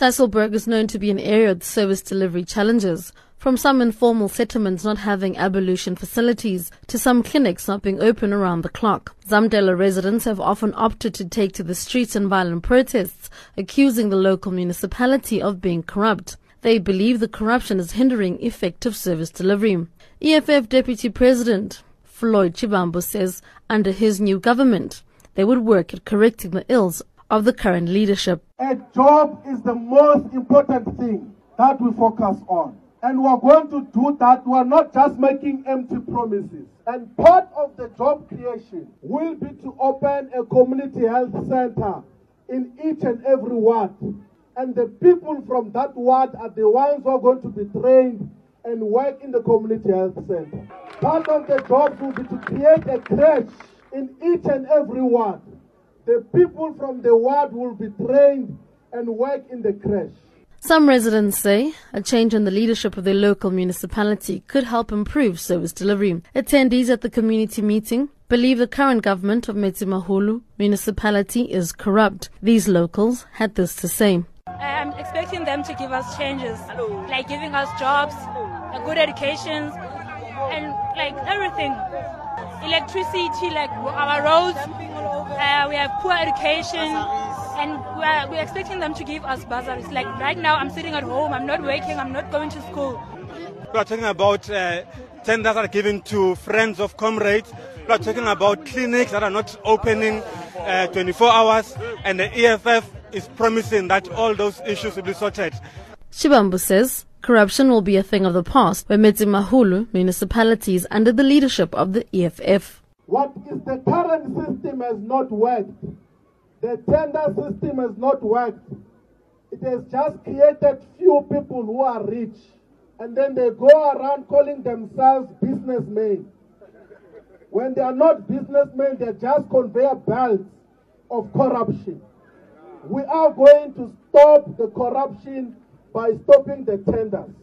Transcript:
Sasolburg is known to be an area with service delivery challenges, from some informal settlements not having ablution facilities to some clinics not being open around the clock. Zamdela residents have often opted to take to the streets in violent protests, accusing the local municipality of being corrupt. They believe the corruption is hindering effective service delivery. EFF Deputy President Floyd Shivambu says under his new government, they would work at correcting the ills of the current leadership. A job is the most important thing that we focus on. And we're going to do that. We're not just making empty promises. And part of the job creation will be to open a community health center in each and every ward. And the people from that ward are the ones who are going to be trained and work in the community health center. Part of the job will be to create a creche in each and every ward. The people from the ward will be trained and work in the creche. Some residents say a change in the leadership of their local municipality could help improve service delivery. Attendees at the community meeting believe the current government of Metsimaholo municipality is corrupt. These locals had this to say. I'm expecting them to give us changes, like giving us jobs, a good education, and like everything. Electricity, like our roads, uh, we have poor education, and we're, we're expecting them to give us bursaries. Like right now, I'm sitting at home, I'm not working, I'm not going to school. We are talking about uh, tenders that are given to friends of comrades. We are talking about clinics that are not opening uh, 24 hours, and the EFF is promising that all those issues will be sorted. Shivambu says corruption will be a thing of the past where Metsimaholo municipality is under the leadership of the EFF. What is the current system has not worked. The tender system has not worked. It has just created few people who are rich. And then they go around calling themselves businessmen. When they are not businessmen, they're just conveyor belts of corruption. We are going to stop the corruption by stopping the tenders.